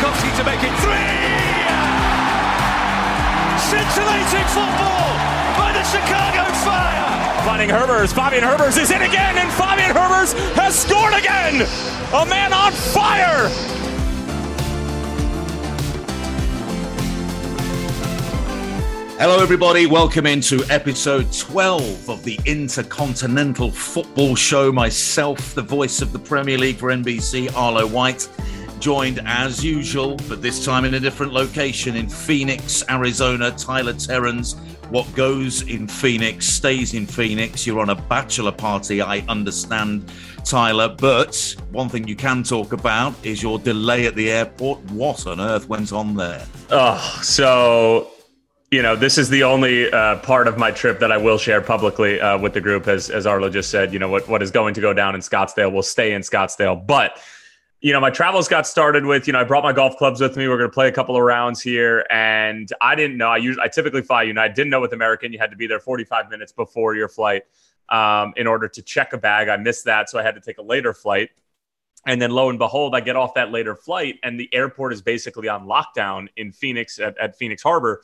Burakovsky to make it three! Scintillating football by the Chicago Fire! Finding Herbers, Fabian Herbers is in again, and Fabian Herbers has scored again! A man on fire! Hello, everybody. Welcome into episode 12 of the Intercontinental Football Show. Myself, the voice of the Premier League for NBC, Arlo White, joined as usual, but this time in a different location in Phoenix, Arizona. Tyler Terens. What goes in Phoenix stays in Phoenix. You're on a bachelor party, I understand, Tyler. But one thing you can talk about is your delay at the airport. What on earth went on there? Oh, so you know, this is the only uh, part of my trip that I will share publicly uh, with the group. As as Arlo just said, you know, what what is going to go down in Scottsdale will stay in Scottsdale. But you know, my travels got started with, you know, I brought my golf clubs with me. We're going to play a couple of rounds here, and I didn't know. I usually, I typically fly United. Didn't know with American, you had to be there 45 minutes before your flight um, in order to check a bag. I missed that, so I had to take a later flight. And then lo and behold, I get off that later flight, and the airport is basically on lockdown in Phoenix at, at Phoenix Harbor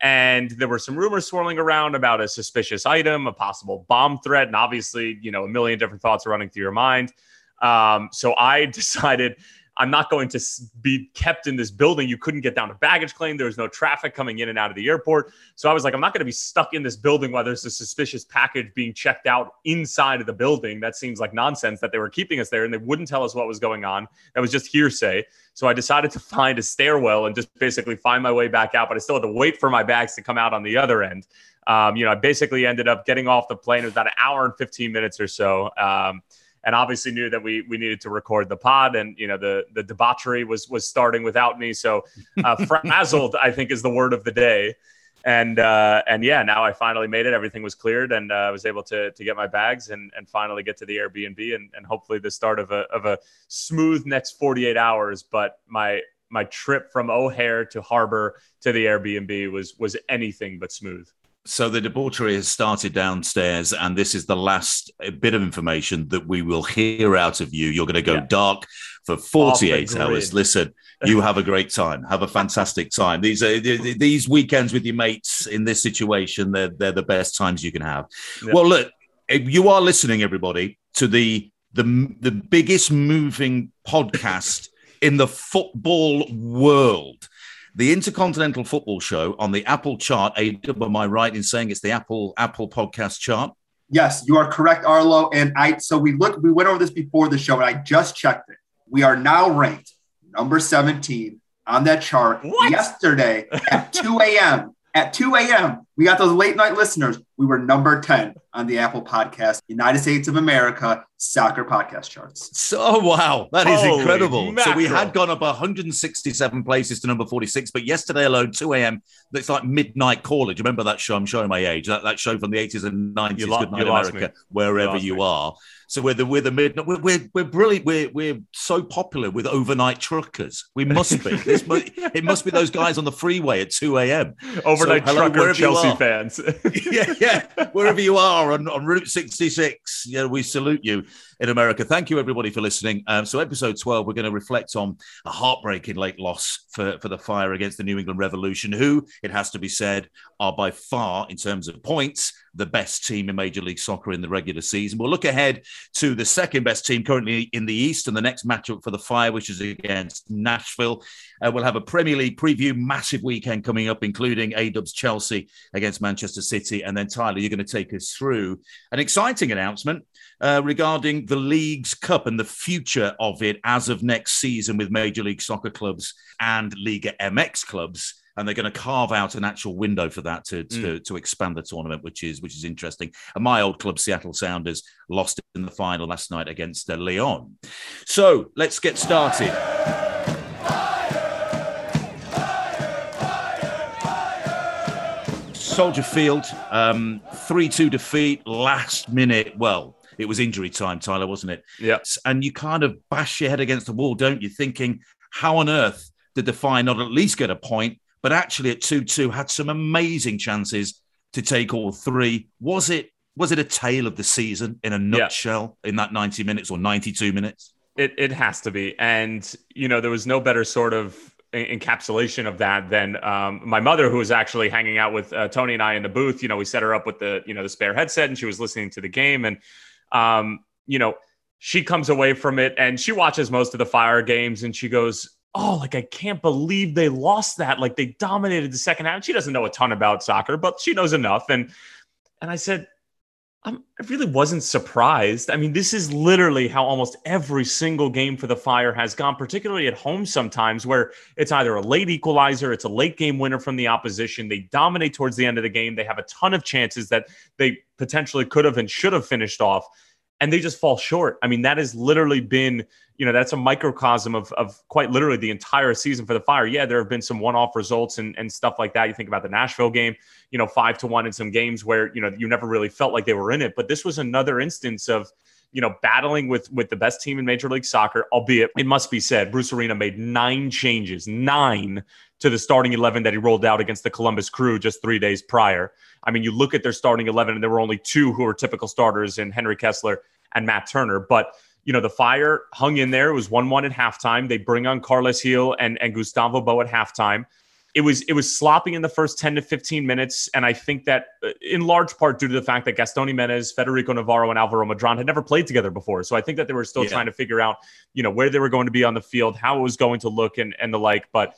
and there were some rumors swirling around about a suspicious item, a possible bomb threat, and obviously, you know, a million different thoughts are running through your mind. Um, so I decided I'm not going to be kept in this building. You couldn't get down to baggage claim. There was no traffic coming in and out of the airport. So I was like, I'm not going to be stuck in this building while there's a suspicious package being checked out inside of the building. That seems like nonsense that they were keeping us there and they wouldn't tell us what was going on. That was just hearsay. So I decided to find a stairwell and just basically find my way back out. But I still had to wait for my bags to come out on the other end. Um, you know, I basically ended up getting off the plane. It was about an hour and 15 minutes or so. Um, and obviously knew that we we needed to record the pod and you know the the debauchery was was starting without me. So uh, frazzled i think is the word of the day. And uh, and yeah now i finally made it. Everything was cleared and i uh, was able to to get my bags and and finally get to the airbnb and, and hopefully the start of a of a smooth next 48 hours. But my my trip from o'hare to harbor to the airbnb was was anything but smooth so the debauchery has started downstairs, and this is the last uh, bit of information that we will hear out of you. You're going to go yeah. dark for 48 hours. Listen, you have a great time. Have a fantastic time. These are these weekends with your mates in this situation. They're they're the best times you can have. Yeah. Well, look, you are listening, everybody, to the the the biggest moving podcast in the football world the Intercontinental Football Show on the Apple chart. Am I right in saying it's the Apple Apple podcast chart? Yes, you are correct, Arlo. And I so we looked, we went over this before the show, and I just checked it. We are now ranked number 17 on that chart what? yesterday at 2 a.m at 2 a.m. We got those late night listeners. We were number 10 on the Apple Podcast, United States of America soccer podcast charts. So, oh, wow, that is Holy incredible. Mackerel. So, we had gone up 167 places to number 46, but yesterday alone, 2 a.m., it's like midnight caller. Do you remember that show? I'm showing my age. That, that show from the 80s and 90s, lo- Good Night America, wherever you, you are. So we're the we're the mid we're we're, we're brilliant. We're we're so popular with overnight truckers. We must be. must, it must be those guys on the freeway at two a.m. Overnight so, hello, trucker Chelsea fans. yeah, yeah. Wherever you are on, on Route sixty six, yeah, we salute you in America. Thank you, everybody, for listening. Um, so, episode 12, we're going to reflect on a heartbreaking late loss for, for the Fire against the New England Revolution, who, it has to be said, are by far, in terms of points, the best team in Major League Soccer in the regular season. We'll look ahead to the second best team currently in the East and the next matchup for the Fire, which is against Nashville. Uh, we'll have a Premier League preview, massive weekend coming up, including A-Dub's Chelsea against Manchester City. And then, Tyler, you're going to take us through an exciting announcement uh, regarding the Leagues Cup and the future of it as of next season with Major League Soccer clubs and Liga MX clubs. And they're going to carve out an actual window for that to, to, mm. to expand the tournament, which is which is interesting. And my old club, Seattle Sounders, lost in the final last night against uh, Leon. So let's get started. Soldier Field, um, 3 2 defeat, last minute. Well, it was injury time, Tyler, wasn't it? Yeah. And you kind of bash your head against the wall, don't you? Thinking, how on earth did the Fire not at least get a point, but actually at 2 2 had some amazing chances to take all three. Was it was it a tale of the season in a nutshell yeah. in that 90 minutes or 92 minutes? It, it has to be. And, you know, there was no better sort of encapsulation of that than um, my mother, who was actually hanging out with uh, Tony and I in the booth. You know, we set her up with the you know the spare headset, and she was listening to the game, and um, you know, she comes away from it and she watches most of the Fire games, and she goes, "Oh, like I can't believe they lost that! Like they dominated the second half." She doesn't know a ton about soccer, but she knows enough, and and I said, I'm, I really wasn't surprised. I mean, this is literally how almost every single game for the Fire has gone, particularly at home sometimes, where it's either a late equalizer, it's a late game winner from the opposition. They dominate towards the end of the game. They have a ton of chances that they potentially could have and should have finished off and they just fall short. I mean, that has literally been, you know, that's a microcosm of, of quite literally the entire season for the Fire. Yeah, there have been some one-off results and, and stuff like that. You think about the Nashville game, you know, five to one in some games where, you know, you never really felt like they were in it. But this was another instance of, you know, battling with with the best team in Major League Soccer, albeit it must be said, Bruce Arena made nine changes, nine to the starting 11 that he rolled out against the Columbus Crew just three days prior. I mean, you look at their starting 11, and there were only two who were typical starters in Henry Kessler and Matt Turner. But, you know, the Fire hung in there. It was 1 1 at halftime. They bring on Carlos Gil and, and Gustavo Bou at halftime. It was it was sloppy in the first 10 to 15 minutes. And I think that uh, in large part due to the fact that Gaston Giménez, Federico Navarro, and Alvaro Medrán had never played together before. So I think that they were still yeah. trying to figure out, you know, where they were going to be on the field, how it was going to look and, and the like. But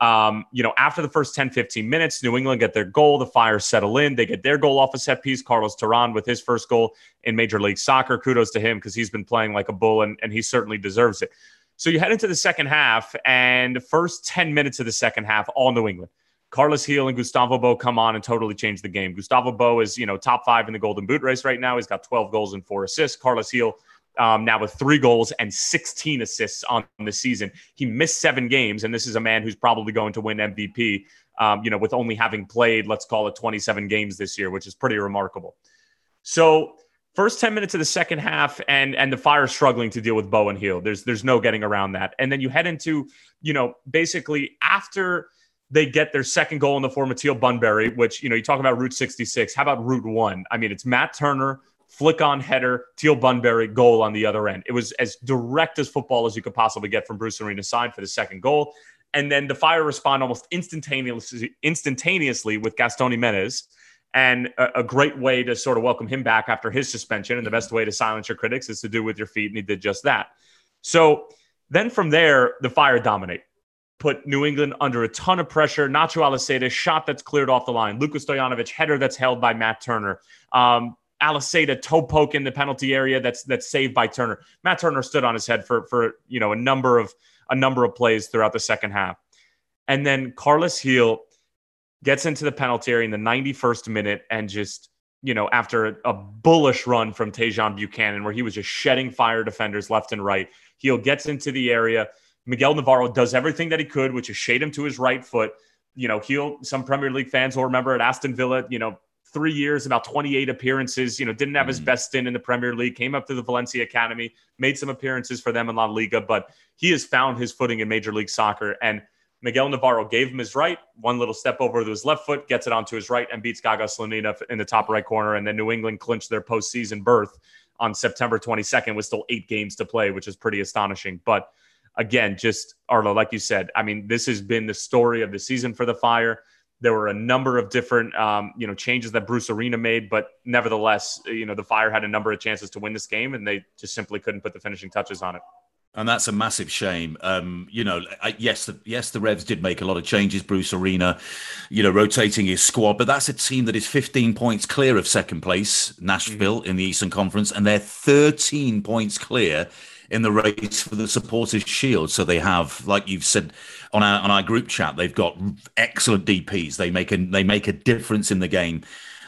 um, you know, after the first 10, 15 minutes, New England get their goal. The Fire settle in. They get their goal off a set piece. Carlos Terán with his first goal in Major League Soccer. Kudos to him because he's been playing like a bull and, and he certainly deserves it. So you head into the second half, and the first 10 minutes of the second half, all New England. Carlos Gil and Gustavo Bou come on and totally change the game. Gustavo Bou is, you know, top five in the Golden Boot race right now. He's got 12 goals and four assists. Carlos Gil um, now with three goals and 16 assists on the season. He missed seven games, and this is a man who's probably going to win MVP. Um, you know, with only having played, let's call it 27 games this year, which is pretty remarkable. So, first 10 minutes of the second half, and and the Fire struggling to deal with Bou and. There's there's no getting around that. And then you head into, you know, basically after they get their second goal in the form of Teal Bunbury, which, you know, you talk about Route 66. How about Route 1? I mean, it's Matt Turner flick on header, Teal Bunbury goal on the other end. It was as direct as football as you could possibly get from Bruce Arena's side for the second goal. And then the Fire respond almost instantaneously, instantaneously with Gaston Giménez. And a, a, great way to sort of welcome him back after his suspension. And the best way to silence your critics is to do with your feet. And he did just that. So then from there, the Fire dominate put New England under a ton of pressure. Nacho Aliseda, shot that's cleared off the line. Luka Stojanovic, header that's held by Matt Turner. Um, Aliseda toe poke in the penalty area that's that's saved by Turner. Matt Turner stood on his head for for you know a number of a number of plays throughout the second half. And then Carlos Gil gets into the penalty area in the 91st minute and just, you know, after a, a bullish run from Tajon Buchanan where he was just shedding fire defenders left and right, Gil gets into the area. Miguel Navarro does everything that he could, which is shade him to his right foot. You know, Gil, some Premier League fans will remember at Aston Villa, you know, three years, about 28 appearances. You know, didn't have his mm. best stint in the Premier League. Came up to the Valencia Academy, made some appearances for them in La Liga, but he has found his footing in Major League Soccer. And Miguel Navarro gave him his right, one little step over to his left foot, gets it onto his right, and beats Gaga Slonina in the top right corner. And then New England clinched their postseason berth on September 22nd with still eight games to play, which is pretty astonishing. But again, just Arlo, like you said, I mean, this has been the story of the season for the Fire. There were a number of different, um, you know, changes that Bruce Arena made, but nevertheless, you know, the Fire had a number of chances to win this game, and they just simply couldn't put the finishing touches on it. And that's a massive shame. Um, you know, yes, the, yes, the Revs did make a lot of changes. Bruce Arena, you know, rotating his squad, but that's a team that is 15 points clear of second place, Nashville mm-hmm. in the Eastern Conference, and they're 13 points clear in the race for the supporters shield. So they have, like you've said on our on our group chat, they've got excellent DPS. They make a they make a difference in the game.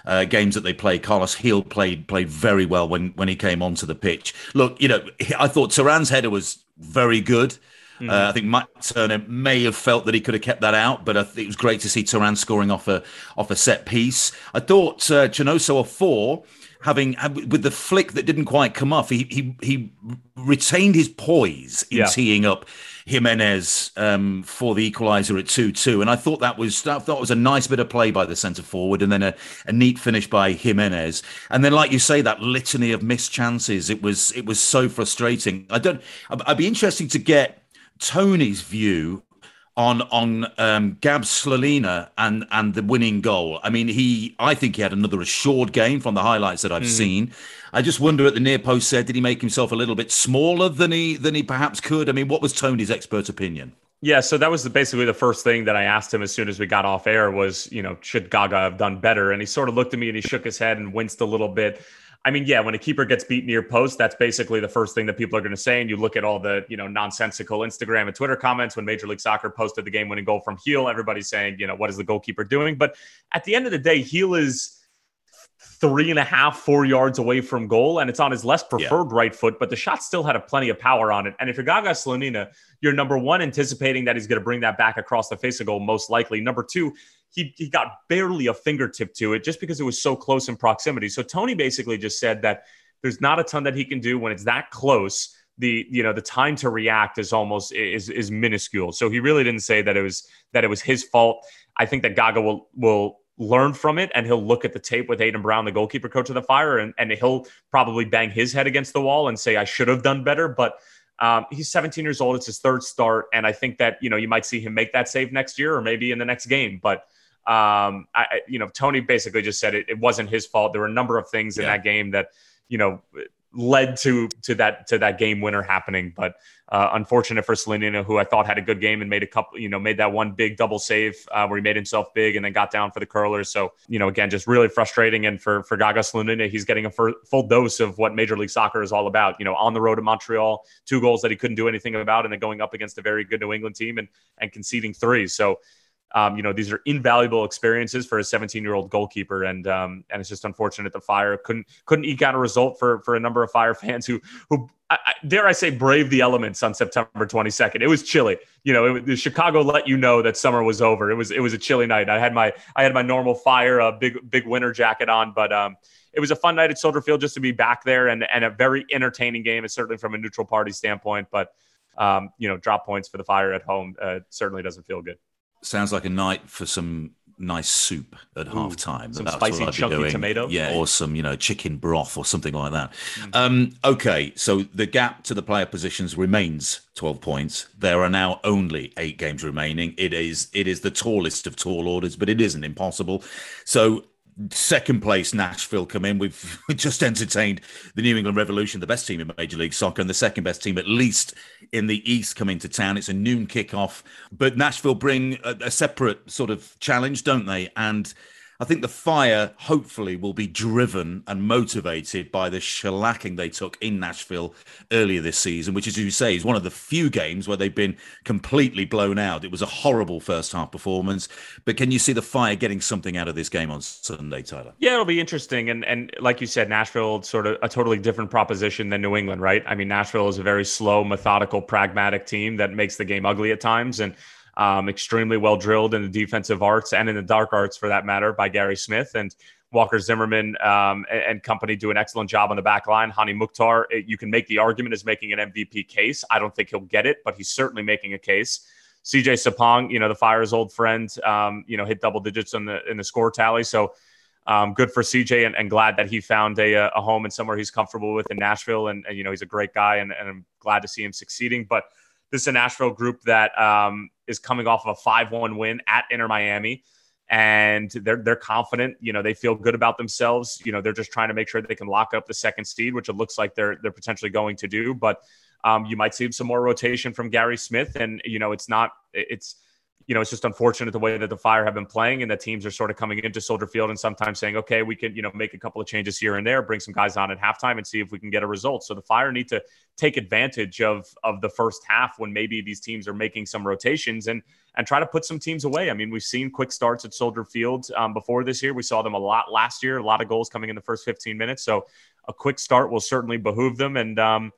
Uh, games that they play. Carlos Gil played played very well when when he came onto the pitch. Look, you know, I thought Terán's header was very good. Mm. Uh, I think Matt Turner may have felt that he could have kept that out, but it was great to see Terán scoring off a off a set piece. I thought uh, Chinonso Offor having with the flick that didn't quite come off, he he he retained his poise in yeah. teeing up Giménez um, for the equaliser at two two, and I thought that was I thought was a nice bit of play by the centre forward, and then a, a neat finish by Jimenez, and then like you say, that litany of missed chances. It was it was so frustrating. I don't. I'd, be interesting to get Tony's view on on um, Gab Slonina and and the winning goal. I mean, he I think he had another assured game from the highlights that I've mm. seen. I just wonder at the near post said did he make himself a little bit smaller than he than he perhaps could? I mean, what was Tony's expert opinion? Yeah, so that was basically the first thing that I asked him as soon as we got off air was, you know, should Gaga have done better? And he sort of looked at me and he shook his head and winced a little bit. I mean, yeah, when a keeper gets beat near post, that's basically the first thing that people are going to say. And you look at all the, you know, nonsensical Instagram and Twitter comments when Major League Soccer posted the game winning goal from Gil, everybody's saying, you know, what is the goalkeeper doing? But at the end of the day, Gil is three and a half, four yards away from goal, and it's on his less preferred yeah. right foot, but the shot still had a plenty of power on it. And if you're Gaga Slonina, you're number one, anticipating that he's going to bring that back across the face of goal, most likely. Number two, he, he got barely a fingertip to it just because it was so close in proximity. So Tony basically just said that there's not a ton that he can do when it's that close. The you know the time to react is almost is is minuscule. So he really didn't say that it was that it was his fault. I think that Gaga will will learn from it and he'll look at the tape with Aidan Brown, the goalkeeper coach of the Fire, and, and he'll probably bang his head against the wall and say, I should have done better. But um, he's 17 years old. It's his third start. And I think that, you know, you might see him make that save next year or maybe in the next game. But um, I, you know, Tony basically just said it, it wasn't his fault. There were a number of things in that game that, you know, led to to that to that game winner happening. But uh, unfortunate for Slonina, who I thought had a good game and made a couple, you know, made that one big double save uh, where he made himself big and then got down for the curlers. So you know, again, just really frustrating. And for for Gaga Slonina, he's getting a full dose of what Major League Soccer is all about. You know, on the road to Montreal, two goals that he couldn't do anything about, and then going up against a very good New England team and and conceding three. So um, you know, these are invaluable experiences for a 17 year old goalkeeper, and um, and it's just unfortunate the Fire couldn't couldn't eke out a result for for a number of Fire fans who who I, dare I say brave the elements on September 22nd. It was chilly. You know, it, Chicago let you know that summer was over. It was it was a chilly night. I had my I had my normal Fire uh, big big winter jacket on, but um, it was a fun night at Soldier Field just to be back there and and a very entertaining game. It's certainly from a neutral party standpoint, but um, you know, drop points for the Fire at home uh, certainly doesn't feel good. Sounds like a night for some nice soup at half time. Some spicy chunky tomato. Yeah, or some, you know, chicken broth or something like that. Mm. Um, okay, so the gap to the player positions remains 12 points. There are now only eight games remaining. It is it is the tallest of tall orders, but it isn't impossible. So second place Nashville come in. We've just entertained the New England Revolution, the best team in Major League Soccer, and the second best team, at least in the East, coming to town. It's a noon kickoff, but Nashville bring a, a separate sort of challenge, don't they? And I think the fire hopefully will be driven and motivated by the shellacking they took in Nashville earlier this season, which, as you say, is one of the few games where they've been completely blown out. It was a horrible first half performance, but can you see the fire getting something out of this game on Sunday, Tyler? Yeah, it'll be interesting. And and like you said, Nashville sort of a totally different proposition than New England, right? I mean, Nashville is a very slow, methodical, pragmatic team that makes the game ugly at times and um, extremely well drilled in the defensive arts and in the dark arts for that matter by Gary Smith and Walker Zimmerman um, and, and, company do an excellent job on the back line. Hany Mukhtar, it, you can make the argument as making an MVP case. I don't think he'll get it, but he's certainly making a case. CJ Sapong, you know, the Fire's old friend, um, you know, hit double digits in the in the score tally. So um, good for CJ and, and, glad that he found a, a home and somewhere he's comfortable with in Nashville. And, and you know, he's a great guy and, and I'm glad to see him succeeding. But this is a Nashville group that um, is coming off of a 5-1 win at Inter Miami and they're they're confident. You know, they feel good about themselves. You know, they're just trying to make sure they can lock up the second seed, which it looks like they're they're potentially going to do. But um, you might see some more rotation from Gary Smith, and you know, it's not it's you know, it's just unfortunate the way that the Fire have been playing and the teams are sort of coming into Soldier Field and sometimes saying, okay, we can, you know, make a couple of changes here and there, bring some guys on at halftime and see if we can get a result. So the Fire need to take advantage of of the first half when maybe these teams are making some rotations and and try to put some teams away. I mean, we've seen quick starts at Soldier Field um, before this year. We saw them a lot last year, a lot of goals coming in the first 15 minutes. So a quick start will certainly behoove them. And, um,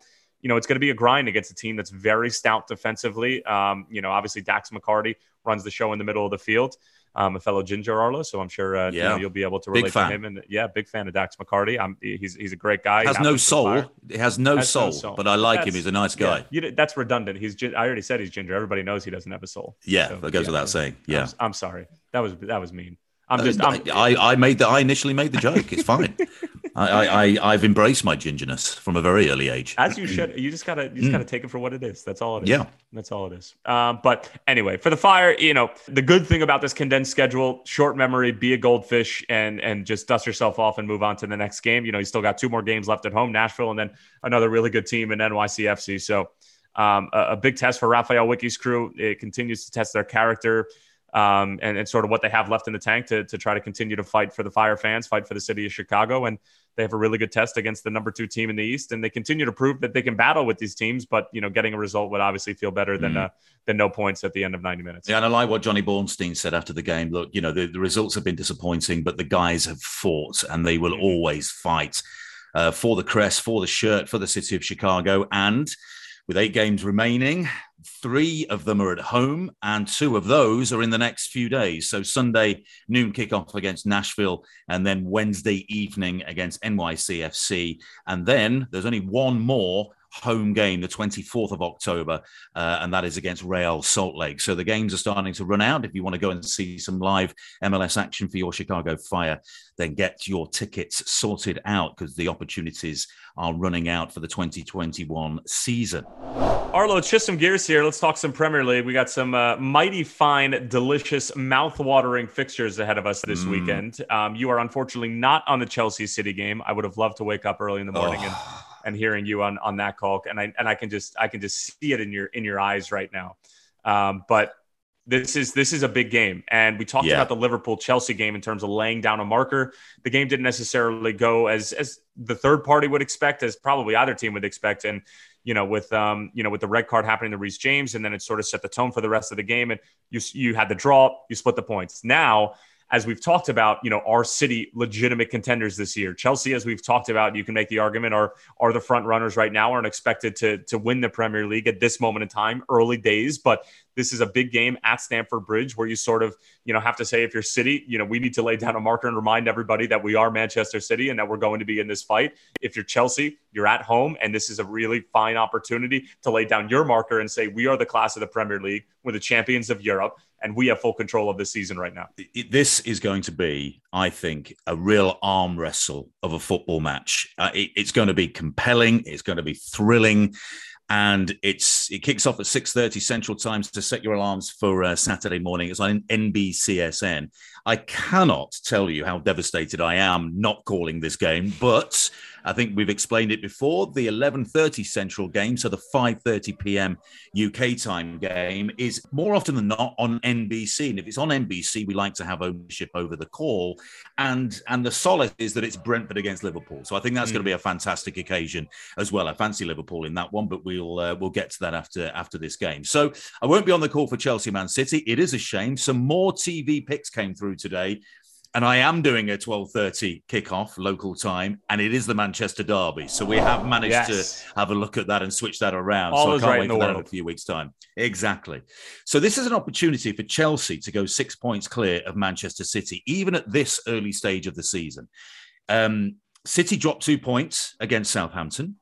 you know, it's going to be a grind against a team that's very stout defensively. Um, you know, obviously Dax McCarty runs the show in the middle of the field. Um, a fellow Ginger Arlo, so I'm sure uh, yeah. you will be able to relate to him. And yeah, big fan of Dax McCarty. I'm, he's he's a great guy. Has no soul. He has no has soul, no soul, but I like that's, him. He's a nice guy. Yeah, you, that's redundant. He's I already said he's Ginger. Everybody knows he doesn't have a soul. Yeah, so, that goes yeah, without saying. Yeah, I'm, I'm, sorry. That was that was mean. I'm just. I'm, I I made the I initially made the joke. It's fine. I, I, have embraced my gingerness from a very early age. As you should. You just gotta, you just gotta take it for what it is. That's all it is. Yeah, that's all it is. Um, but anyway, for the fire, you know, the good thing about this condensed schedule, short memory, be a goldfish, and and just dust yourself off and move on to the next game. You know, you still got two more games left at home, Nashville, and then another really good team in NYCFC. So. Um, a, a big test for Raffael Wicky's crew. It continues to test their character, um, and, and sort of what they have left in the tank to, to try to continue to fight for the Fire fans, fight for the city of Chicago. And they have a really good test against the number two team in the East, and they continue to prove that they can battle with these teams. But you know, getting a result would obviously feel better than mm. uh, than no points at the end of ninety minutes. Yeah, and I like what Johnny Bornstein said after the game. Look, you know, the, the results have been disappointing, but the guys have fought, and they will mm. always fight uh, for the crest, for the shirt, for the city of Chicago, and with eight games remaining. Three of them are at home, and two of those are in the next few days. So, Sunday noon kickoff against Nashville, and then Wednesday evening against NYCFC. And then there's only one more home game, the 24th of October, uh, and that is against Real Salt Lake. So the games are starting to run out. If you want to go and see some live MLS action for your Chicago Fire, then get your tickets sorted out because the opportunities are running out for the 2021 season. Arlo, let's shift some gears here. Let's talk some Premier League. We got some uh, mighty fine, delicious, mouth-watering fixtures ahead of us this mm. weekend. Um, you are unfortunately not on the Chelsea City game. I would have loved to wake up early in the morning oh. and and hearing you on on that call, and I and I can just I can just see it in your in your eyes right now. Um, but this is this is a big game, and we talked yeah. about the Liverpool Chelsea game in terms of laying down a marker. The game didn't necessarily go as as the third party would expect, as probably either team would expect, and you know, with um, you know, with the red card happening to Reece James, and then it sort of set the tone for the rest of the game. And you you had the draw, you split the points. Now as we've talked about, you know, are City legitimate contenders this year? Chelsea, as we've talked about, you can make the argument are are the front runners right now, aren't expected to to win the Premier League at this moment in time, early days, but this is a big game at Stamford Bridge where you sort of, you know, have to say if you're City, you know, we need to lay down a marker and remind everybody that we are Manchester City and that we're going to be in this fight. If you're Chelsea, you're at home and this is a really fine opportunity to lay down your marker and say we are the class of the Premier League, we're the champions of Europe and we have full control of the season right now. This is going to be, I think, a real arm wrestle of a football match. Uh, it, it's going to be compelling. It's going to be thrilling and it's it kicks off at 6.30 central times to set your alarms for uh, saturday morning it's on nbcsn i cannot tell you how devastated i am not calling this game but I think we've explained it before. The 11:30 Central game, so the 5:30 p.m. UK time game, is more often than not on NBC. And if it's on NBC, we like to have ownership over the call. And and the solace is that it's Brentford against Liverpool. So I think that's mm. going to be a fantastic occasion as well. I fancy Liverpool in that one, but we'll uh, we'll get to that after after this game. So I won't be on the call for Chelsea Man City. It is a shame. Some more TV picks came through today and I am doing a 12:30 kickoff local time, and it is the Manchester Derby. So we have managed yes. to have a look at that and switch that around. All so I can't right wait for that in a few weeks' time. Exactly. So this is an opportunity for Chelsea to go six points clear of Manchester City, even at this early stage of the season. Um, City dropped two points against Southampton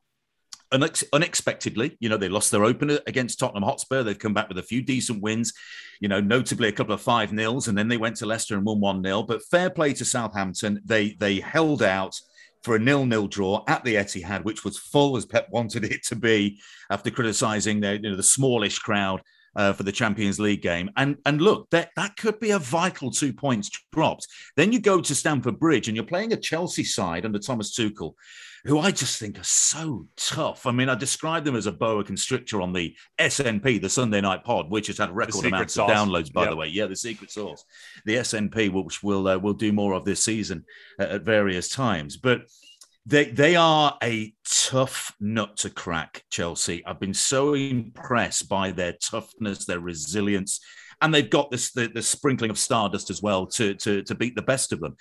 unexpectedly. You know, they lost their opener against Tottenham Hotspur. They've come back with a few decent wins, you know, notably a couple of five nils, and then they went to Leicester and won one nil. But fair play to Southampton. They they held out for a nil-nil draw at the Etihad, which was full as Pep wanted it to be after criticising the you know the smallish crowd. Uh, for the Champions League game. And and look, that that could be a vital two points dropped. Then you go to Stamford Bridge and you're playing a Chelsea side under Thomas Tuchel, who I just think are so tough. I mean, I described them as a boa constrictor on the SNP, the Sunday Night Pod, which has had record amounts sauce. of downloads, by yep. the way. Yeah, the secret sauce, the SNP, which we'll uh, we'll do more of this season uh, at various times, but. They they are a tough nut to crack, Chelsea. I've been so impressed by their toughness, their resilience, and they've got this the, the sprinkling of stardust as well to, to to beat the best of them.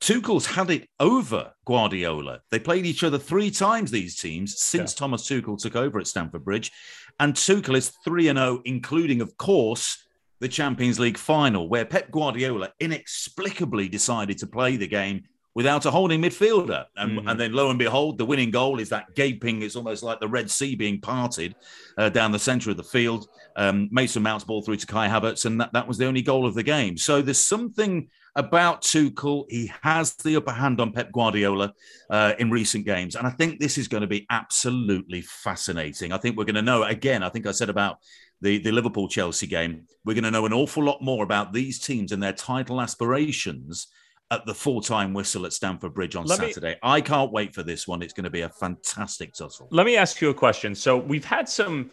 Tuchel's had it over Guardiola. They played each other three times these teams since yeah. Thomas Tuchel took over at Stamford Bridge, and Tuchel is three and zero, oh, including of course the Champions League final, where Pep Guardiola inexplicably decided to play the game without a holding midfielder. And, mm-hmm. and, then lo and behold, the winning goal is that gaping, it's almost like the Red Sea being parted uh, down the centre of the field. Um, Mason Mount's ball through to Kai Havertz, and that, that was the only goal of the game. So there's something about Tuchel. He has the upper hand on Pep Guardiola uh, in recent games. And I think this is going to be absolutely fascinating. I think we're going to know, again, I think I said about the, the Liverpool Chelsea game, we're going to know an awful lot more about these teams and their title aspirations at the full time whistle at Stamford Bridge on Let Saturday. Me, I can't wait for this one. It's going to be a fantastic tussle. Let me ask you a question. So we've had some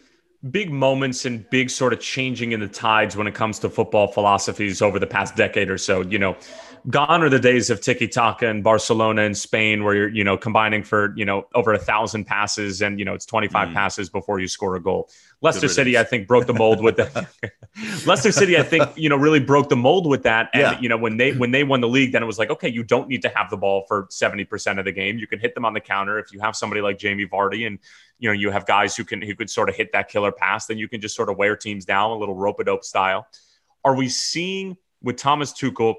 big moments and big sort of changing in the tides when it comes to football philosophies over the past decade or so. You know, gone are the days of tiki taka in Barcelona and Spain, where you're you know combining for you know over a thousand passes and you know it's 25 mm. passes before you score a goal. Leicester City, I think, broke the mold with that. Leicester City, I think, you know, really broke the mold with that. And yeah. you know, when they when they won the league, then it was like, okay, you don't need to have the ball for 70% of the game. You can hit them on the counter. If you have somebody like Jamie Vardy and you know, you have guys who can who could sort of hit that killer pass, then you can just sort of wear teams down a little rope a dope style. Are we seeing with Thomas Tuchel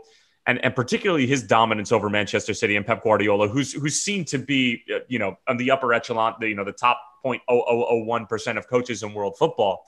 and, and particularly his dominance over Manchester City and Pep Guardiola, who's who's seen to be, uh, you know, on the upper echelon, the, you know, the top 0.0001% of coaches in world football.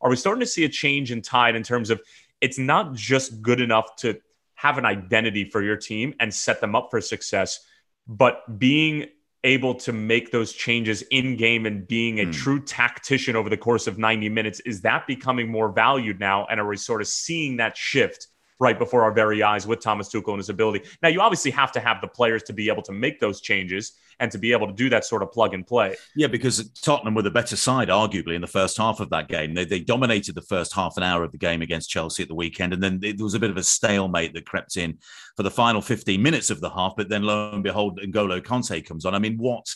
Are we starting to see a change in tide in terms of it's not just good enough to have an identity for your team and set them up for success, but being able to make those changes in game and being a mm. true tactician over the course of 90 minutes is that becoming more valued now and are we sort of seeing that shift right before our very eyes with Thomas Tuchel and his ability. Now, you obviously have to have the players to be able to make those changes and to be able to do that sort of plug and play. Yeah, because Tottenham were the better side, arguably, in the first half of that game. They, they dominated the first half an hour of the game against Chelsea at the weekend. And then there was a bit of a stalemate that crept in for the final 15 minutes of the half. But then lo and behold, N'Golo Kanté comes on. I mean, what?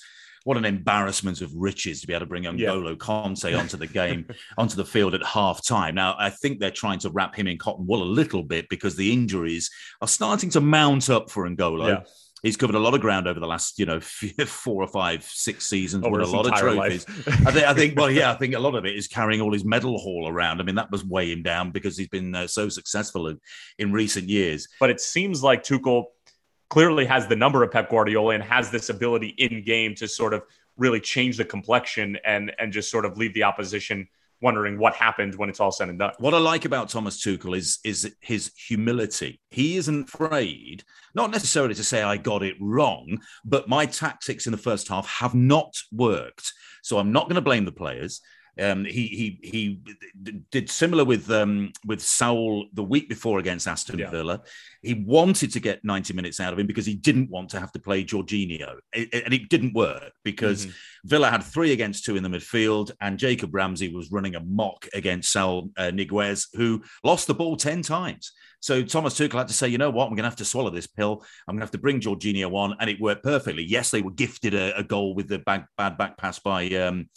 What an embarrassment of riches to be able to bring N'Golo yeah. Kanté onto the game, onto the field at half time. Now, I think they're trying to wrap him in cotton wool a little bit because the injuries are starting to mount up for N'Golo. Yeah. He's covered a lot of ground over the last, you know, four or five, six seasons, with a lot of trophies. I think, I think, well, yeah, I think a lot of it is carrying all his medal haul around. I mean, that was weighing him down because he's been uh, so successful in, in recent years. But it seems like Tuchel clearly has the number of Pep Guardiola and has this ability in game to sort of really change the complexion and and just sort of leave the opposition wondering what happened when it's all said and done. What I like about Thomas Tuchel is is his humility. He isn't afraid, not necessarily to say I got it wrong, but my tactics in the first half have not worked. So I'm not going to blame the players. Um, he he he did similar with um, with Saul the week before against Aston yeah. Villa. He wanted to get 90 minutes out of him because he didn't want to have to play Jorginho, it, and it didn't work because mm-hmm. Villa had three against two in the midfield, and Jacob Ramsey was running a mock against Saul uh, Niguez, who lost the ball 10 times. So Thomas Tuchel had to say, you know what, I'm going to have to swallow this pill. I'm going to have to bring Jorginho on, and it worked perfectly. Yes, they were gifted a, a goal with the bad, bad back pass by um,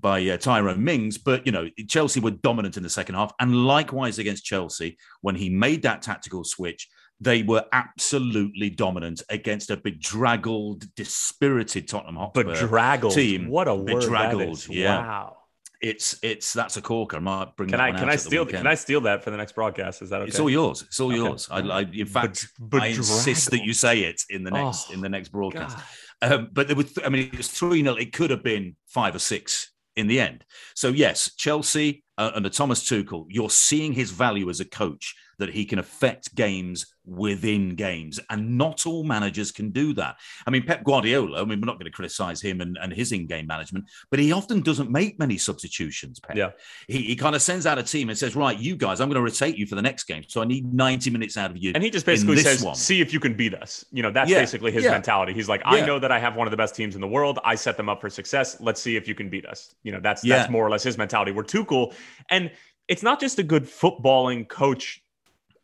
by uh, Tyrone Mings. But, you know, Chelsea were dominant in the second half. And likewise against Chelsea, when he made that tactical switch, they were absolutely dominant against a bedraggled, dispirited Tottenham Hotspur bedraggled. team. What a word bedraggled. Yeah. Wow. It's it's that's a corker. I might bring. Can I can I steal can I steal that for the next broadcast? Is that okay? It's all yours. It's all okay. yours. I, I, in fact, I insist that you say it in the next oh, in the next broadcast. Um, but there was, I mean, it was three 0 It could have been five or six in the end. So yes, Chelsea uh, under Thomas Tuchel, you're seeing his value as a coach that he can affect games within games. And not all managers can do that. I mean, Pep Guardiola, I mean, we're not going to criticize him and, and his in game management, but he often doesn't make many substitutions. Pep. Yeah. He, he kind of sends out a team and says, right, you guys, I'm going to rotate you for the next game. So I need 90 minutes out of you. And he just basically says, one. see if you can beat us. You know, that's yeah. basically his yeah. mentality. He's like, I yeah. know that I have one of the best teams in the world. I set them up for success. Let's see if you can beat us. You know, that's, that's more or less his mentality. We're too cool. And it's not just a good footballing coach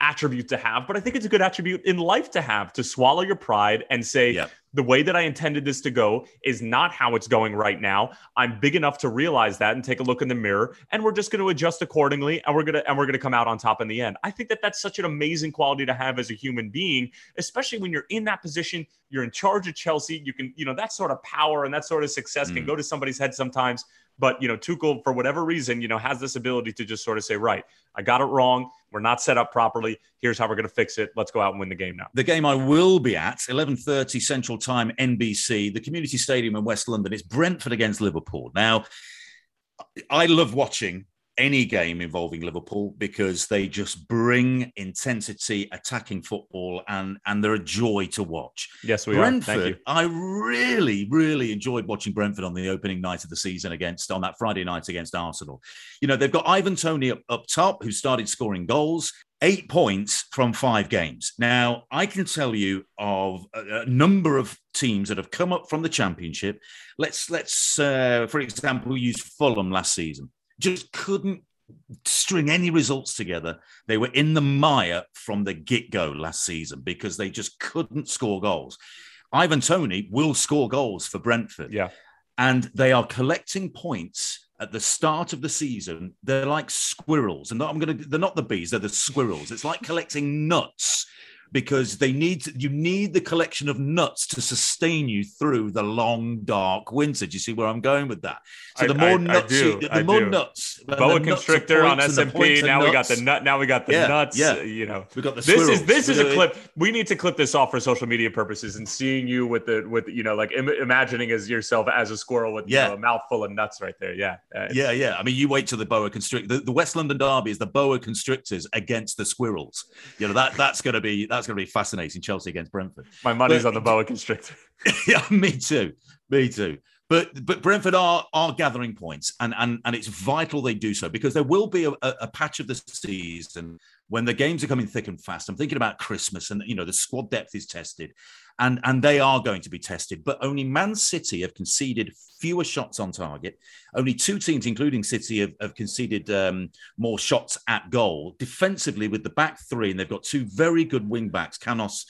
attribute to have, but I think it's a good attribute in life to have to swallow your pride and say, yep. the way that I intended this to go is not how it's going right now. I'm big enough to realize that and take a look in the mirror, and we're just going to adjust accordingly, and we're gonna and we're gonna come out on top in the end. I think that that's such an amazing quality to have as a human being, especially when you're in that position. You're in charge of Chelsea. You can, you know, that sort of power and that sort of success mm. can go to somebody's head sometimes. But you know, Tuchel, for whatever reason, you know, has this ability to just sort of say, right, I got it wrong. We're not set up properly. Here's how we're going to fix it. Let's go out and win the game now. The game I will be at, 11:30 Central Time, NBC, the Community Stadium in West London. It's Brentford against Liverpool. Now, I love watching any game involving Liverpool because they just bring intensity, attacking football, and and they're a joy to watch. Yes, we Brentford, are. Thank you. I really, really enjoyed watching Brentford on the opening night of the season against on that Friday night against Arsenal. You know, they've got Ivan Toney up, up top who started scoring goals. Eight points from five games. Now, I can tell you of a, a number of teams that have come up from the championship. Let's let's, uh, for example, use Fulham last season. Just couldn't string any results together. They were in the mire from the get go last season because they just couldn't score goals. Ivan Toney will score goals for Brentford. Yeah. And they are collecting points at the start of the season. They're like squirrels. And I'm going to, they're not the bees, they're the squirrels. It's like collecting nuts because they need you need the collection of nuts to sustain you through the long dark winter. Do you see where I'm going with that? So I- the more I- I nuts, do, you, the I more do. nuts, Boa constrictor on points and the points SMP. Now we got the nut. Now we got the Yeah, nuts. yeah. uh, You know, We got the this is this is a clip. We need to clip this off for social media purposes and seeing you with the with you know like Im- imagining as yourself as a squirrel with Yeah. you know, a mouthful of nuts right there. Yeah. Uh, Yeah, yeah. I mean, you wait till the boa constrictor. The, the West London Derby is the boa constrictors against the squirrels. You know that that's going to be that's going to be fascinating. Chelsea against Brentford. My money's But- on the boa constrictor. yeah, me too. Me too. But but Brentford are are gathering points, and and and it's vital they do so because there will be a, a patch of the season when the games are coming thick and fast. I'm thinking about Christmas, and you know the squad depth is tested, and and they are going to be tested. But only Man City have conceded fewer shots on target. Only two teams, including City, have, have conceded um, more shots at goal. Defensively, with the back three, and they've got two very good wing backs, Canos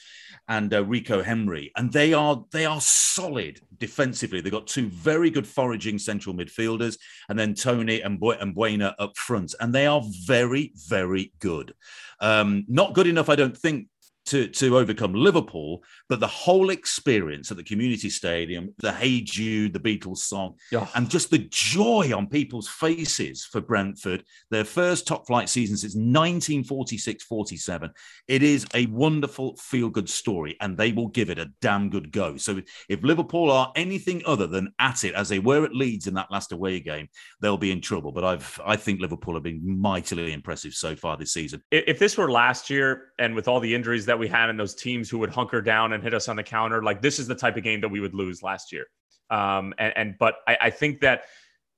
and uh, Rico Henry, and they are they are solid defensively. They've got two very good foraging central midfielders, and then Toney and, Bu- and Mbeumo up front, and they are very very good. Um, not good enough, I don't think. To, to overcome Liverpool, but the whole experience at the community stadium, the Hey Jude, the Beatles song, Yeah. and just the joy on people's faces for Brentford, their first top flight season since 1946 47. It is a wonderful feel good story, and they will give it a damn good go. So, if Liverpool are anything other than at it as they were at Leeds in that last away game, they'll be in trouble. But I've, I think Liverpool have been mightily impressive so far this season. if if this were last year and with all the injuries that we had and those teams who would hunker down and hit us on the counter, like this is the type of game that we would lose last year. Um, and, and but I, I think that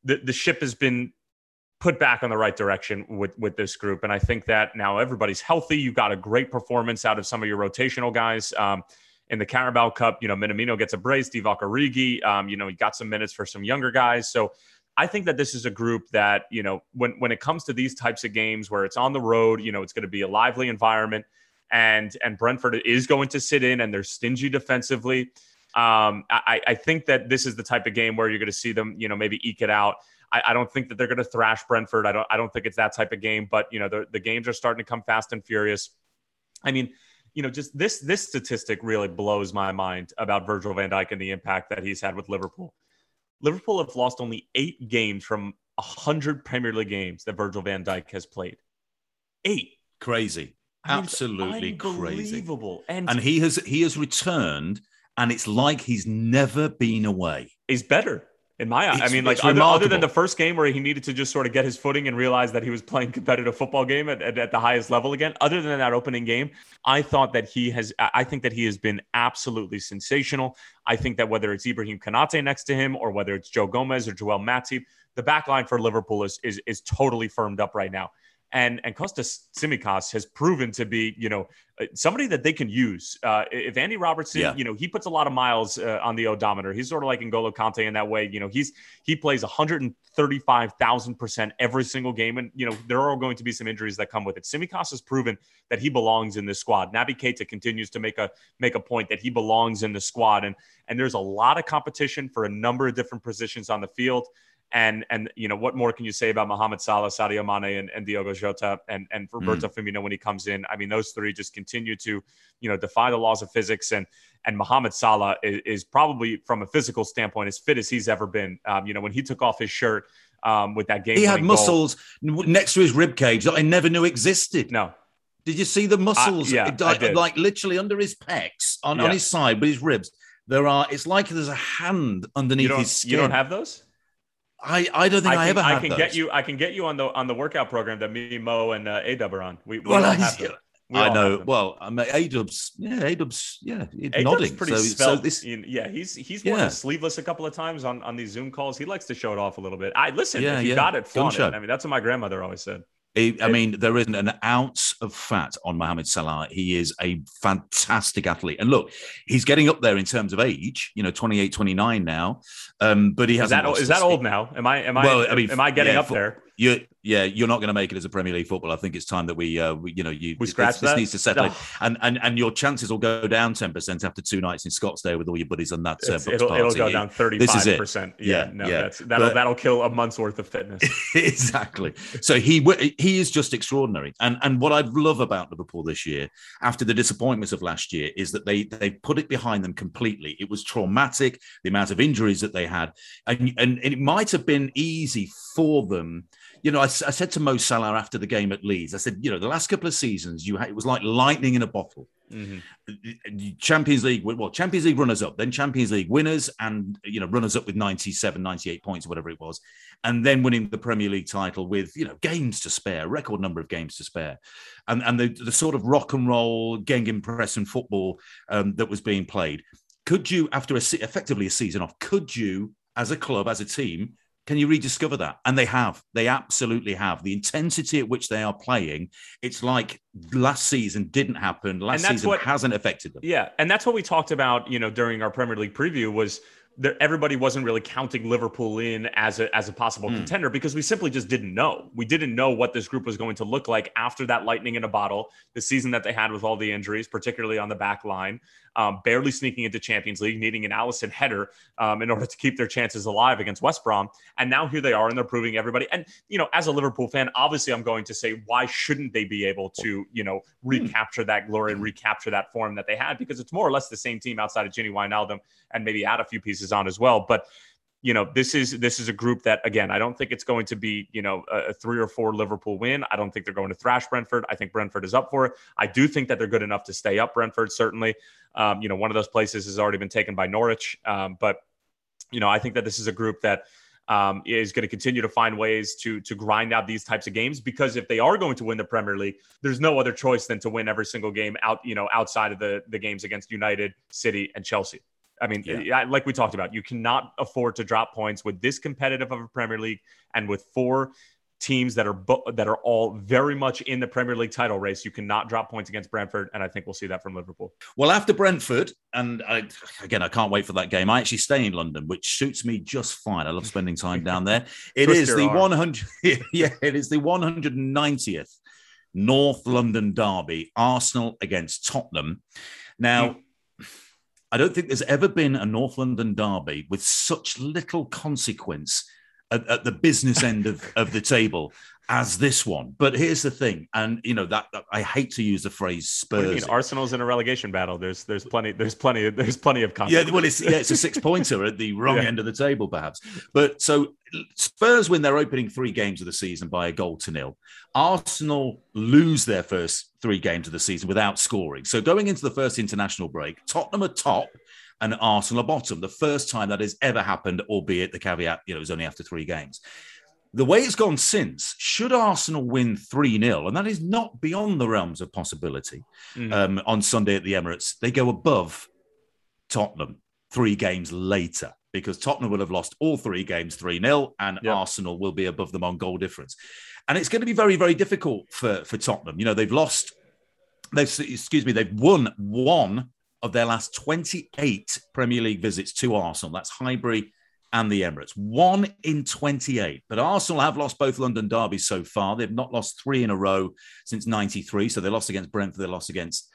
the, the ship has been put back on the right direction with with this group, and I think that now everybody's healthy. You got a great performance out of some of your rotational guys. Um, in the Carabao Cup, you know, Minamino gets a brace, Divock Origi, um, you know, he got some minutes for some younger guys. So I think that this is a group that, you know, when when it comes to these types of games where it's on the road, you know, it's going to be a lively environment and and Brentford is going to sit in and they're stingy defensively. Um, I, I think that this is the type of game where you're going to see them, you know, maybe eke it out. I, I don't think that they're going to thrash Brentford. I don't. I don't think it's that type of game. But you know, the, the games are starting to come fast and furious. I mean, you know, just this this statistic really blows my mind about Virgil Van Dijk and the impact that he's had with Liverpool. Liverpool have lost only eight games from hundred Premier League games that Virgil Van Dijk has played. Eight. Crazy, absolutely crazy. unbelievable. And, And he has he has returned, and it's like he's never been away. he's better in my eyes. I mean, like other, other than the first game where he needed to just sort of get his footing and realize that he was playing competitive football game at, at, at the highest level again. Other than that opening game, I thought that he has. I I think that he has been absolutely sensational. I think that whether it's Ibrahim Konate next to him or whether it's Joe Gomez or Joel Matip, the back line for Liverpool is is, is totally firmed up right now. And and Kostas Tsimikas has proven to be, you know, uh, somebody that they can use. Uh, if Andy Robertson, Yeah. you know, he puts a lot of miles uh, on the odometer. He's sort of like N'Golo Kante in that way. You know, he's he plays 135,000 percent every single game, and you know there are going to be some injuries that come with it. Tsimikas has proven that he belongs in this squad. Naby Keita continues to make a make a point that he belongs in the squad, and and there's a lot of competition for a number of different positions on the field. And and you know what more can you say about Mohamed Salah, Sadio Mane, and, and Diogo Jota, and and Roberto Firmino when he comes in? I mean, those three just continue to you know defy the laws of physics, and and Mohamed Salah is, is probably from a physical standpoint as fit as he's ever been. Um, you know, when he took off his shirt um, with that game, He had muscles n- next to his rib cage that I never knew existed. No, Did you see the muscles? yeah, It- I like, literally under his pecs, on, on his side, but his ribs. There are. It's like there's a hand underneath his skin. you don't have those. I, I don't think I, can, ever I had can those. get you. I can get you on the on the workout program that me, Mo, and uh, A Dub are on. We, we Well, I- have. We I know. Well, I mean, A Dub's, yeah, A Dub's, yeah, A-Dub's nodding. pretty So, so this, in- yeah, he's he's worn Yeah. his sleeveless a couple of times on on these Zoom calls. He likes to show it off a little bit. I listen. Yeah, if you yeah. got it, flaunt it. I mean, that's what my grandmother always said. I mean, there isn't an ounce of fat on Mohamed Salah. He is a fantastic athlete. And look, he's getting up there in terms of age, you know, 28, 29 now. Um, but he has Is that is that old now? Am I am I Well, I mean, am I getting yeah, up for- there? You, yeah, you're not going to make it as a Premier League football. I think it's time that we, uh, we you know, you We this- scratch this, that? needs to settle, and and and your chances will go down ten percent after two nights in Scottsdale with all your buddies on that uh, it'll, it'll go down thirty This is five it. percent. Yeah, Yeah, no, yeah. that's that'll But- that'll kill a month's worth of fitness. exactly. So he he is just extraordinary. And and what I love about Liverpool this year, after the disappointments of last year, is that they they put it behind them completely. It was traumatic, the amount of injuries that they had, and, and it might have been easy for them. You know, I, I said to Mo Salah after the game at Leeds, I said, you know, the last couple of seasons, you had, it was like lightning in a bottle. Mhm. Champions League, well, Champions League runners up, then Champions League winners, and you know, runners up with 97, 98 points, or whatever it was, and then winning the Premier League title with you know games to spare, record number of games to spare, and and the, the sort of rock and roll Gegenpress football um, that was being played. Could you, after a effectively a season off, could you, as a club, as a team, can you rediscover that? And they have. They absolutely have. The intensity at which they are playing, it's like last season didn't happen. Last season what- hasn't affected them. Yeah, and that's what we talked about, you know, during our Premier League preview was that everybody wasn't really counting Liverpool in as a as a possible Hmm. contender because we simply just didn't know. We didn't know what this group was going to look like after that lightning in a bottle, the season that they had with all the injuries, particularly on the back line, um, barely sneaking into Champions League, needing an Alisson header um, in order to keep their chances alive against West Brom. And now here they are, and they're proving everybody. And you know, as a Liverpool fan, obviously, I'm going to say, why shouldn't they be able to, you know, recapture that glory and recapture that form that they had? Because it's more or less the same team outside of Gini Wijnaldum, and maybe add a few pieces on as well. But you know, this is this is a group that again, I don't think it's going to be you know a, three or four Liverpool win. I don't think they're going to thrash Brentford. I think Brentford is up for it. I do think that they're good enough to stay up. Brentford certainly. Um, you know, one of those places has already been taken by Norwich, um, but you know, I think that this is a group that um, is going to continue to find ways to to grind out these types of games because if they are going to win the Premier League, there's no other choice than to win every single game out you know outside of the the games against United, City, and Chelsea. I mean, Yeah. Like we talked about, you cannot afford to drop points with this competitive of a Premier League and with four teams that are bo- that are all very much in the Premier League title race. You cannot drop points against Brentford, and I think we'll see that from Liverpool. Well, after Brentford, and I, again, I can't wait for that game. I actually stay in London, which suits me just fine. I love spending time down there. It is the arm. 100, yeah, it is the 190th North London derby, Arsenal against Tottenham. Now, I don't think there's ever been a North London derby with such little consequence at, at the business end of, of the table as this one. But here's the thing, and you know that, that- I hate to use the phrase What do you Spurs. mean? Arsenal's in a relegation battle. There's there's plenty there's plenty there's plenty of Yeah, well, it's yeah, it's a six pointer at the wrong Yeah. end of the table, perhaps. But so Spurs win their opening three games of the season by a goal to nil. Arsenal lose their first three games of the season without scoring. So going into the first international break, Tottenham are top and Arsenal are bottom. The first time that has ever happened, albeit the caveat, you know, it was only after three games. The way it's gone since, should Arsenal win 3 0, and that is not beyond the realms of possibility, Mhm. um, on Sunday at the Emirates, they go above Tottenham three games later because Tottenham will have lost all three games 3 0 and Yep. Arsenal will be above them on goal difference. And it's going to be very, very difficult for, for Tottenham. You know, they've lost, they've, excuse me, they've won one of their last 28 Premier League visits to Arsenal. That's Highbury and the Emirates. One in 28. But Arsenal have lost both London derbies so far. They've not lost three in a row since 93. So they lost against Brentford, they lost against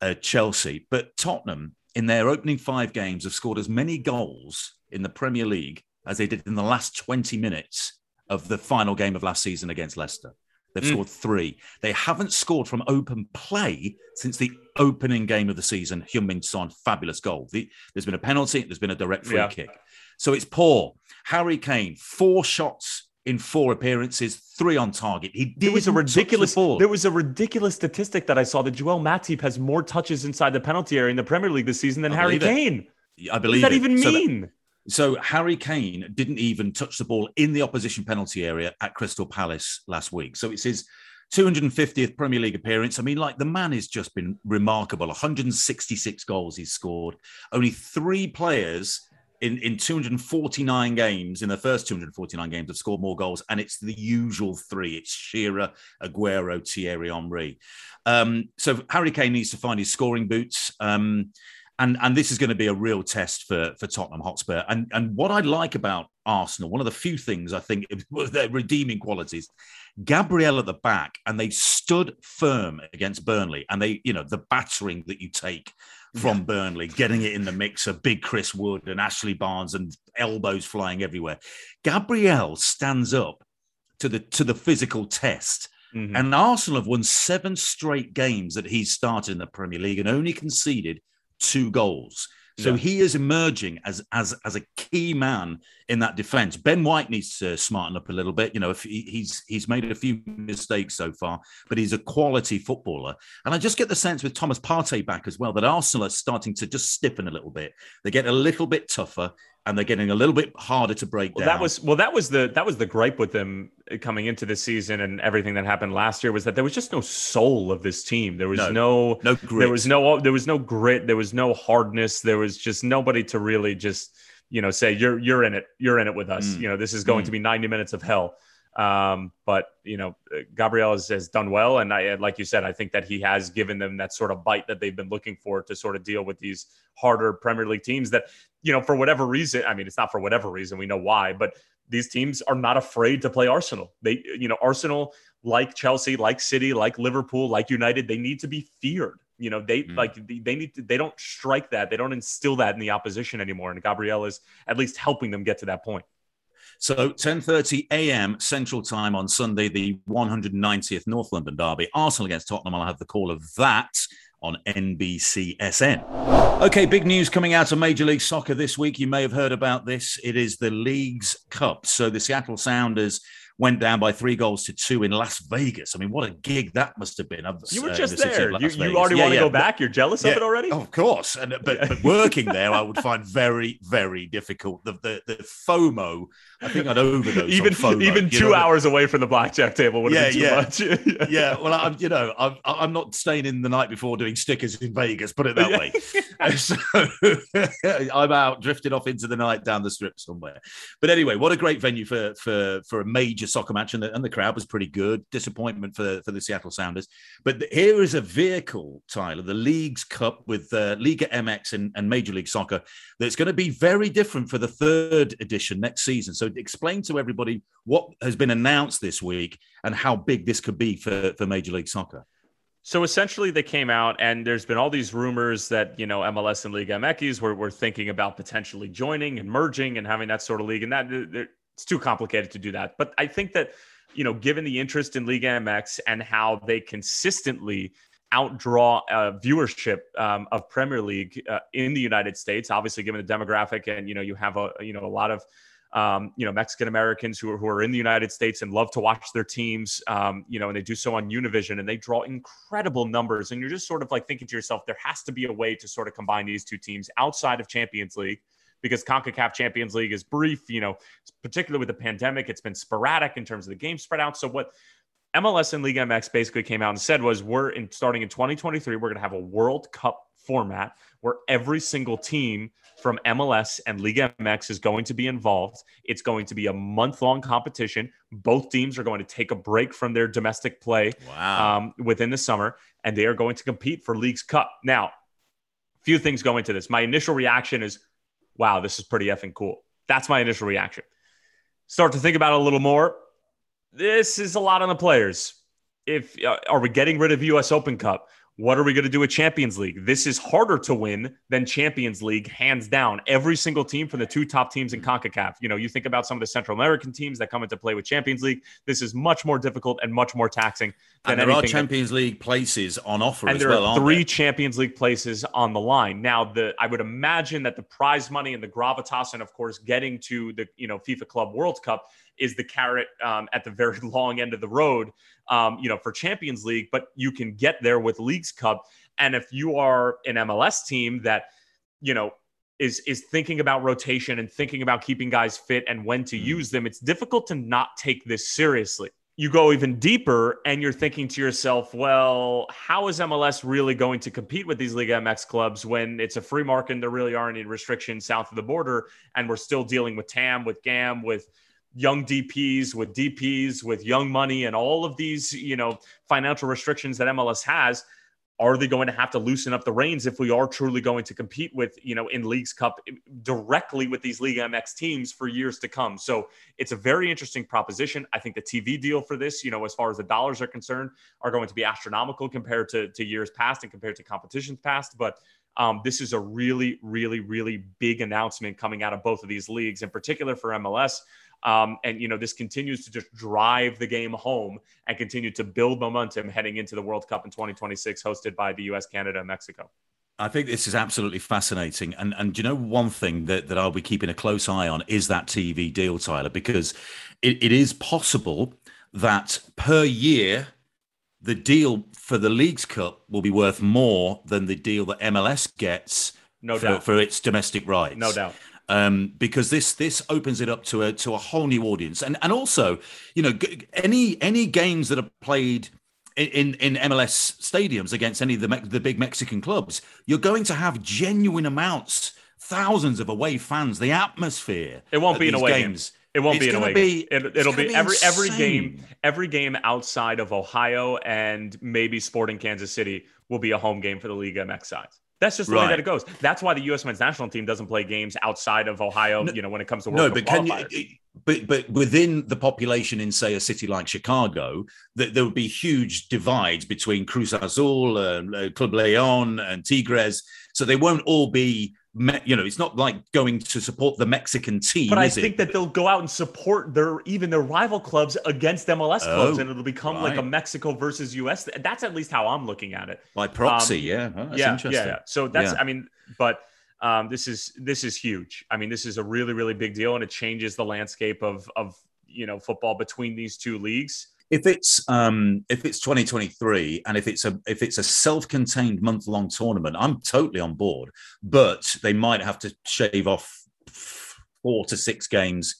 uh, Chelsea. But Tottenham, in their opening five games, have scored as many goals in the Premier League as they did in the last 20 minutes of the final game of last season against Leicester. They've Mm. scored three. They haven't scored from open play since the opening game of the season. Heung-Min Son, fabulous goal. The- there's been a penalty. There's been a direct free Yeah. kick. So it's poor. Harry Kane, four shots in four appearances, three on target. He There was a the ridiculous. ball. There was a ridiculous statistic that I saw that Joel Matip has more touches inside the penalty area in the Premier League this season than I Harry it. Kane. I What believe does that it. even So mean? So Harry Kane didn't even touch the ball in the opposition penalty area at Crystal Palace last week. So it's his 250th Premier League appearance. I mean, like the man has just been remarkable. 166 goals he's scored. Only three players in, in 249 games, in the first 249 games, have scored more goals, and it's the usual three. It's Shearer, Aguero, Thierry Henry. Um, so Harry Kane needs to find his scoring boots. Um, and and this is going to be a real test for for Tottenham Hotspur. And and what I like about Arsenal, one of the few things I think their redeeming qualities, Gabriel at the back, and they stood firm against Burnley, and they you know the battering that you take from yeah. Burnley, getting it in the mix of big Chris Wood and Ashley Barnes and elbows flying everywhere. Gabriel stands up to the to the physical test. Mm-hmm. And Arsenal have won seven straight games that he's started in the Premier League and only conceded two goals. So yeah. he is emerging as as as a key man in that defense. Ben White needs to smarten up a little bit. You know, if he, he's he's made a few mistakes so far, but he's a quality footballer. And I just get the sense with Thomas Partey back as well that Arsenal are starting to just stiffen a little bit. They get a little bit tougher and they're getting a little bit harder to break well, down. That was well, that was the that was the gripe with them coming into this season and everything that happened last year was that there was just no soul of this team. There was no no, no grit. there was no there was no grit. There was no hardness. There was just nobody to really just you know say you're you're in it. You're in it with us. Mm. You know this is going mm. to be 90 minutes of hell. Um, but you know, Gabriel has, has, done well, and I, like you said, I think that he has given them that sort of bite that they've been looking for to sort of deal with these harder Premier League teams. That you know, for whatever reason, I mean, it's not for whatever reason, we know why, but these teams are not afraid to play Arsenal. They, you know, Arsenal, like Chelsea, like City, like Liverpool, like United, they need to be feared. You know, they mm. like they need to, they don't strike that, they don't instill that in the opposition anymore. And Gabriel is at least helping them get to that point. So 10:30 a.m. Central Time on Sunday, the 190th North London derby, Arsenal against Tottenham. I'll have the call of that on NBCSN. Okay, big news coming out of Major League Soccer this week. You may have heard about this. It is the Leagues Cup. So the Seattle Sounders went down by three goals to two in Las Vegas. I mean, what a gig that must have been. You were uh, just the there. You, you, already yeah, want to yeah, go back. You're jealous yeah, of it already? Oh, of course. And but, but working there, I would find very, very difficult. The the, the FOMO. I think I'd overdose. even FOMO, even two hours away from the blackjack table would have yeah, been too yeah. much. yeah. Well, I'm you know I'm I'm not staying in the night before doing stickers in Vegas. Put it that way. so I'm out drifting off into the night down the strip somewhere. But anyway, what a great venue for for for a major soccer match and the, and the crowd was pretty good. Disappointment for, for the Seattle Sounders. But the, here is a vehicle, Tyler, the Leagues Cup with uh, Liga MX and, and Major League Soccer that's going to be very different for the third edition next season. So explain to everybody what has been announced this week and how big this could be for, for Major League Soccer. So essentially, they came out, and there's been all these rumors that you know MLS and Liga MX were, were thinking about potentially joining and merging and having that sort of league, and that it's too complicated to do that. But I think that you know, given the interest in Liga MX and how they consistently outdraw uh, viewership um, of Premier League uh, in the United States, obviously given the demographic and, you know, you have a, you know, a lot of, um, you know, Mexican Americans who are, who are in the United States and love to watch their teams, um, you know, and they do so on Univision and they draw incredible numbers. And you're just sort of like thinking to yourself, there has to be a way to sort of combine these two teams outside of Champions League because CONCACAF Champions League is brief, you know, particularly with the pandemic, it's been sporadic in terms of the game spread out. So what MLS and Liga MX basically came out and said was we're in starting in 2023, we're going to have a World Cup format where every single team from MLS and Liga MX is going to be involved. It's going to be a month long competition. Both teams are going to take a break from their domestic play wow. um, within the summer, and they are going to compete for Leagues Cup. Now, a few things go into this. My initial reaction is wow, this is pretty effing cool. That's my initial reaction. Start to think about it a little more. This is a lot on the players. If uh, are we getting rid of US Open Cup? What are we going to do with Champions League? This is harder to win than Champions League, hands down. Every single team from the two top teams in CONCACAF. You know, you think about some of the Central American teams that come into play with Champions League. This is much more difficult and much more taxing. And there are Champions that, League places on offer and there well, are three Champions League places on the line. Now, the I would imagine that the prize money and the gravitas, and of course, getting to the you know FIFA Club World Cup is the carrot um, at the very long end of the road, um, you know, for Champions League. But you can get there with Leagues Cup, and if you are an MLS team that, you know, is is thinking about rotation and thinking about keeping guys fit and when to Mm. use them, it's difficult to not take this seriously. You go even deeper and you're thinking to yourself, well, how is MLS really going to compete with these Liga MX clubs when it's a free market and there really aren't any restrictions south of the border? And we're still dealing with TAM, with GAM, with young DPs, with DPs, with young money and all of these, you know, financial restrictions that MLS has are they going to have to loosen up the reins if we are truly going to compete with you know in leagues cup directly with these league mx teams for years to come? So it's a very interesting proposition. I think the tv deal for this you know as far as the dollars are concerned are going to be astronomical compared to, to years past and compared to competitions past. But um, this is a really really really big announcement coming out of both of these leagues in particular for mls um, and you know this continues to just drive the game home and continue to build momentum heading into the World Cup in 2026, hosted by the U.S., Canada, and Mexico. I think this is absolutely fascinating. And and you know one thing that, that I'll be keeping a close eye on is that TV deal, Tyler, because it, it is possible that per year the deal for the Leagues Cup will be worth more than the deal that MLS gets No for, doubt. for its domestic rights. No doubt. Um, because this this opens it up to a to a whole new audience, and and also you know g- any any games that are played in in MLS stadiums against any of the the big Mexican clubs, you're going to have genuine amounts, thousands of away fans. The atmosphere. It won't be an these away game. games. It won't It's be an away be- game. It, it'll be be every every game every game outside of Ohio and maybe Sporting Kansas City will be a home game for the Liga MX side. That's just the way that it goes. That's why the U.S. men's national team doesn't play games outside of Ohio. No- you know, when it comes to No, World but can you? But but within the population in say a city like Chicago, that there would be huge divides between Cruz Azul, uh, Club Leon, and Tigres. So they won't all be. You know, it's not like going to support the Mexican team. But I think it? that they'll go out and support their even their rival clubs against MLS clubs, Oh, and it'll become like a. Mexico versus US. That's at least how I'm looking at it. by proxy, um, yeah, Oh, that's yeah, interesting. yeah, yeah. So that's Yeah. I mean, but um, this is this is huge. I mean, this is a really really big deal, and it changes the landscape of of you know football between these two leagues. If it's um if it's 2023 and if it's a if it's a self-contained month-long tournament i'm totally on board. But they might have to shave off four to six games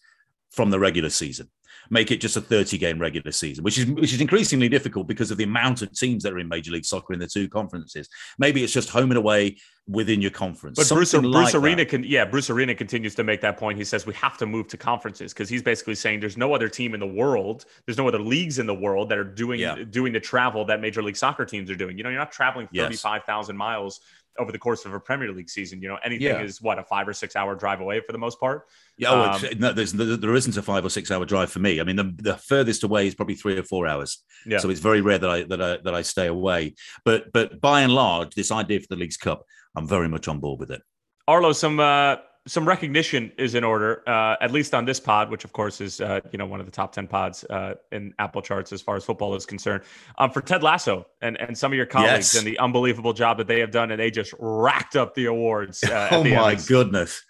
from the regular season make it just a 30 game regular season which is which is increasingly difficult because of the amount of teams that are in major league soccer in the two conferences maybe it's just home and away within your conference But Bruce, Bruce like Arena that. can, yeah, Bruce Arena continues to make that point. He says we have to move to conferences because he's basically saying there's no other team in the world, there's no other leagues in the world that are doing Yeah. doing the travel that Major League Soccer teams are doing. You know, you're not traveling Yes. thirty five thousand miles over the course of a Premier League season. You know, anything Yeah. is what a five or six hour drive away for the most part. Yeah, oh, Um, no, there's, there there isn't a five or six hour drive for me. I mean, the, the furthest away is probably three or four hours. Yeah. So it's very rare that I that I that I stay away. But but by and large, this idea for the Leagues Cup, I'm very much on board with it. Arlo, some uh, some recognition is in order, uh, at least on this pod, which of course is uh, you know one of the top ten pods uh, in Apple charts as far as football is concerned. Um, for Ted Lasso and and some of your colleagues Yes. and the unbelievable job that they have done, and they just racked up the awards. Uh, oh the my Emmys. goodness,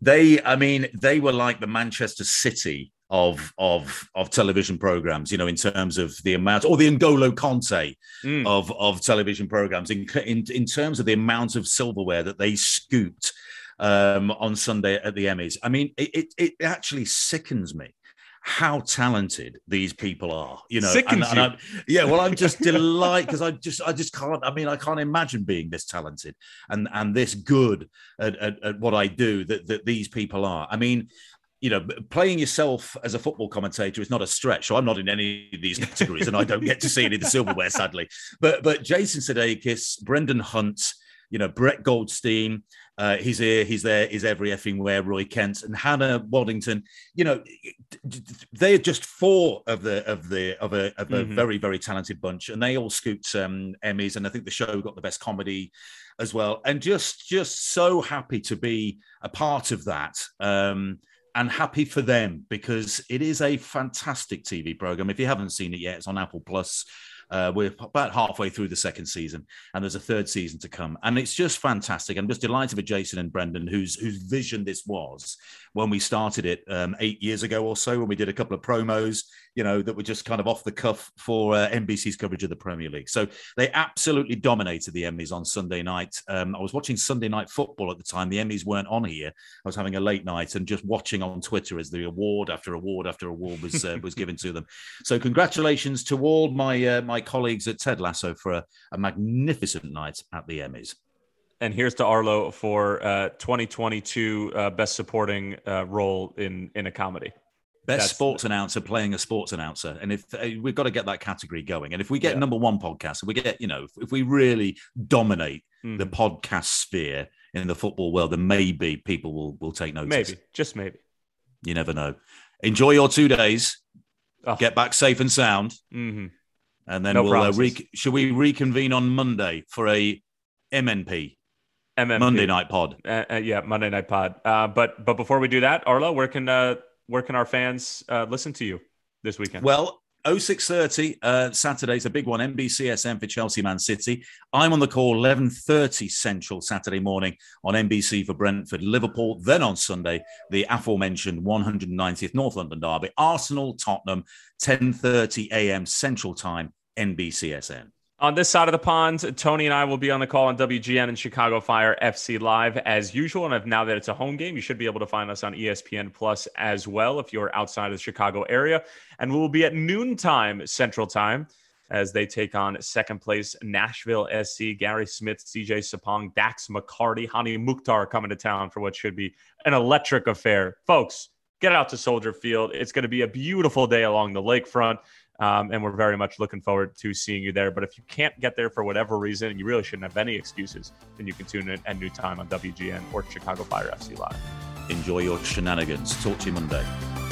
they I mean they were like the Manchester City of of of television programs. You know, in terms of the amount, or the N'Golo Kanté Mm. of of television programs in in, in terms of the amount of silverware that they scooped um, on Sunday at the Emmys. I mean, it, it it actually sickens me how talented these people are. You know, Sickens you. I'm- yeah. Well, I'm just delighted because I just I just can't. I mean, I can't imagine being this talented and and this good at, at, at what I do that that these people are. I mean. You know, playing yourself as a football commentator is not a stretch. So I'm not in any of these categories, and I don't get to see any of the silverware, sadly. But but Jason Sudeikis, Brendan Hunt, you know, Brett Goldstein, uh, he's here, he's there, he's every effing where, Roy Kent and Hannah Waddingham. You know, they're just four of the of the of a of a Mhm. very very talented bunch, and they all scooped um, Emmys, and I think the show got the best comedy as well, and just just so happy to be a part of that. Um, and happy for them because it is a fantastic TV program. If you haven't seen it yet, it's on Apple Plus. Uh, we're about halfway through the second season, and there's a third season to come, and it's just fantastic. I'm just delighted with Jason and Brendan, whose whose vision this was when we started it um, eight years ago or so, when we did a couple of promos. You know, that were just kind of off the cuff for uh, NBC's coverage of the Premier League. So they absolutely dominated the Emmys on Sunday night. Um, I was watching Sunday Night Football at the time. The Emmys weren't on here. I was having a late night and just watching on Twitter as the award after award after award was uh, was given to them. So congratulations to all my uh, my colleagues at Ted Lasso for a, a magnificent night at the Emmys. And here's to Arlo for uh, 2022 uh, best supporting uh, role in in a comedy. Best That's sports announcer playing a sports announcer, and if uh, we've got to get that category going, and if we get Yeah. number one podcast, if we get you know, if, if we really dominate Mhm. the podcast sphere in the football world, then maybe people will will take notice. maybe, just maybe. you never know. Enjoy your two days. Oh. Get back safe and sound, hmm and then No we'll uh, re- should we reconvene on Monday for a MNP MMP. Monday night pod. Uh, uh, yeah, Monday Night Pod. Uh, but but before we do that, Arlo, where can uh, where can our fans uh, listen to you this weekend? Well, 0630 uh, Saturday's a big one. NBCSN for Chelsea Man City. I'm on the call 11:30 Central Saturday morning on NBC for Brentford Liverpool. Then on Sunday, the aforementioned 190th North London derby, Arsenal Tottenham, 10:30 a.m. Central Time, NBCSN. On this side of the pond, Tony and I will be on the call on WGN and Chicago Fire FC Live as usual. And now that it's a home game, you should be able to find us on ESPN Plus as well if you're outside of the Chicago area. And we will be at noontime Central Time as they take on second place Nashville SC. Gary Smith, CJ Sapong, Dax McCarty, Hany Mukhtar coming to town for what should be an electric affair. Folks, get out to Soldier Field. It's going to be a beautiful day along the lakefront. Um, and we're very much looking forward to seeing you there. But if you can't get there for whatever reason, and you really shouldn't have any excuses, then you can tune in at new time on WGN or Chicago Fire FC Live. Enjoy your shenanigans. Talk to you Monday.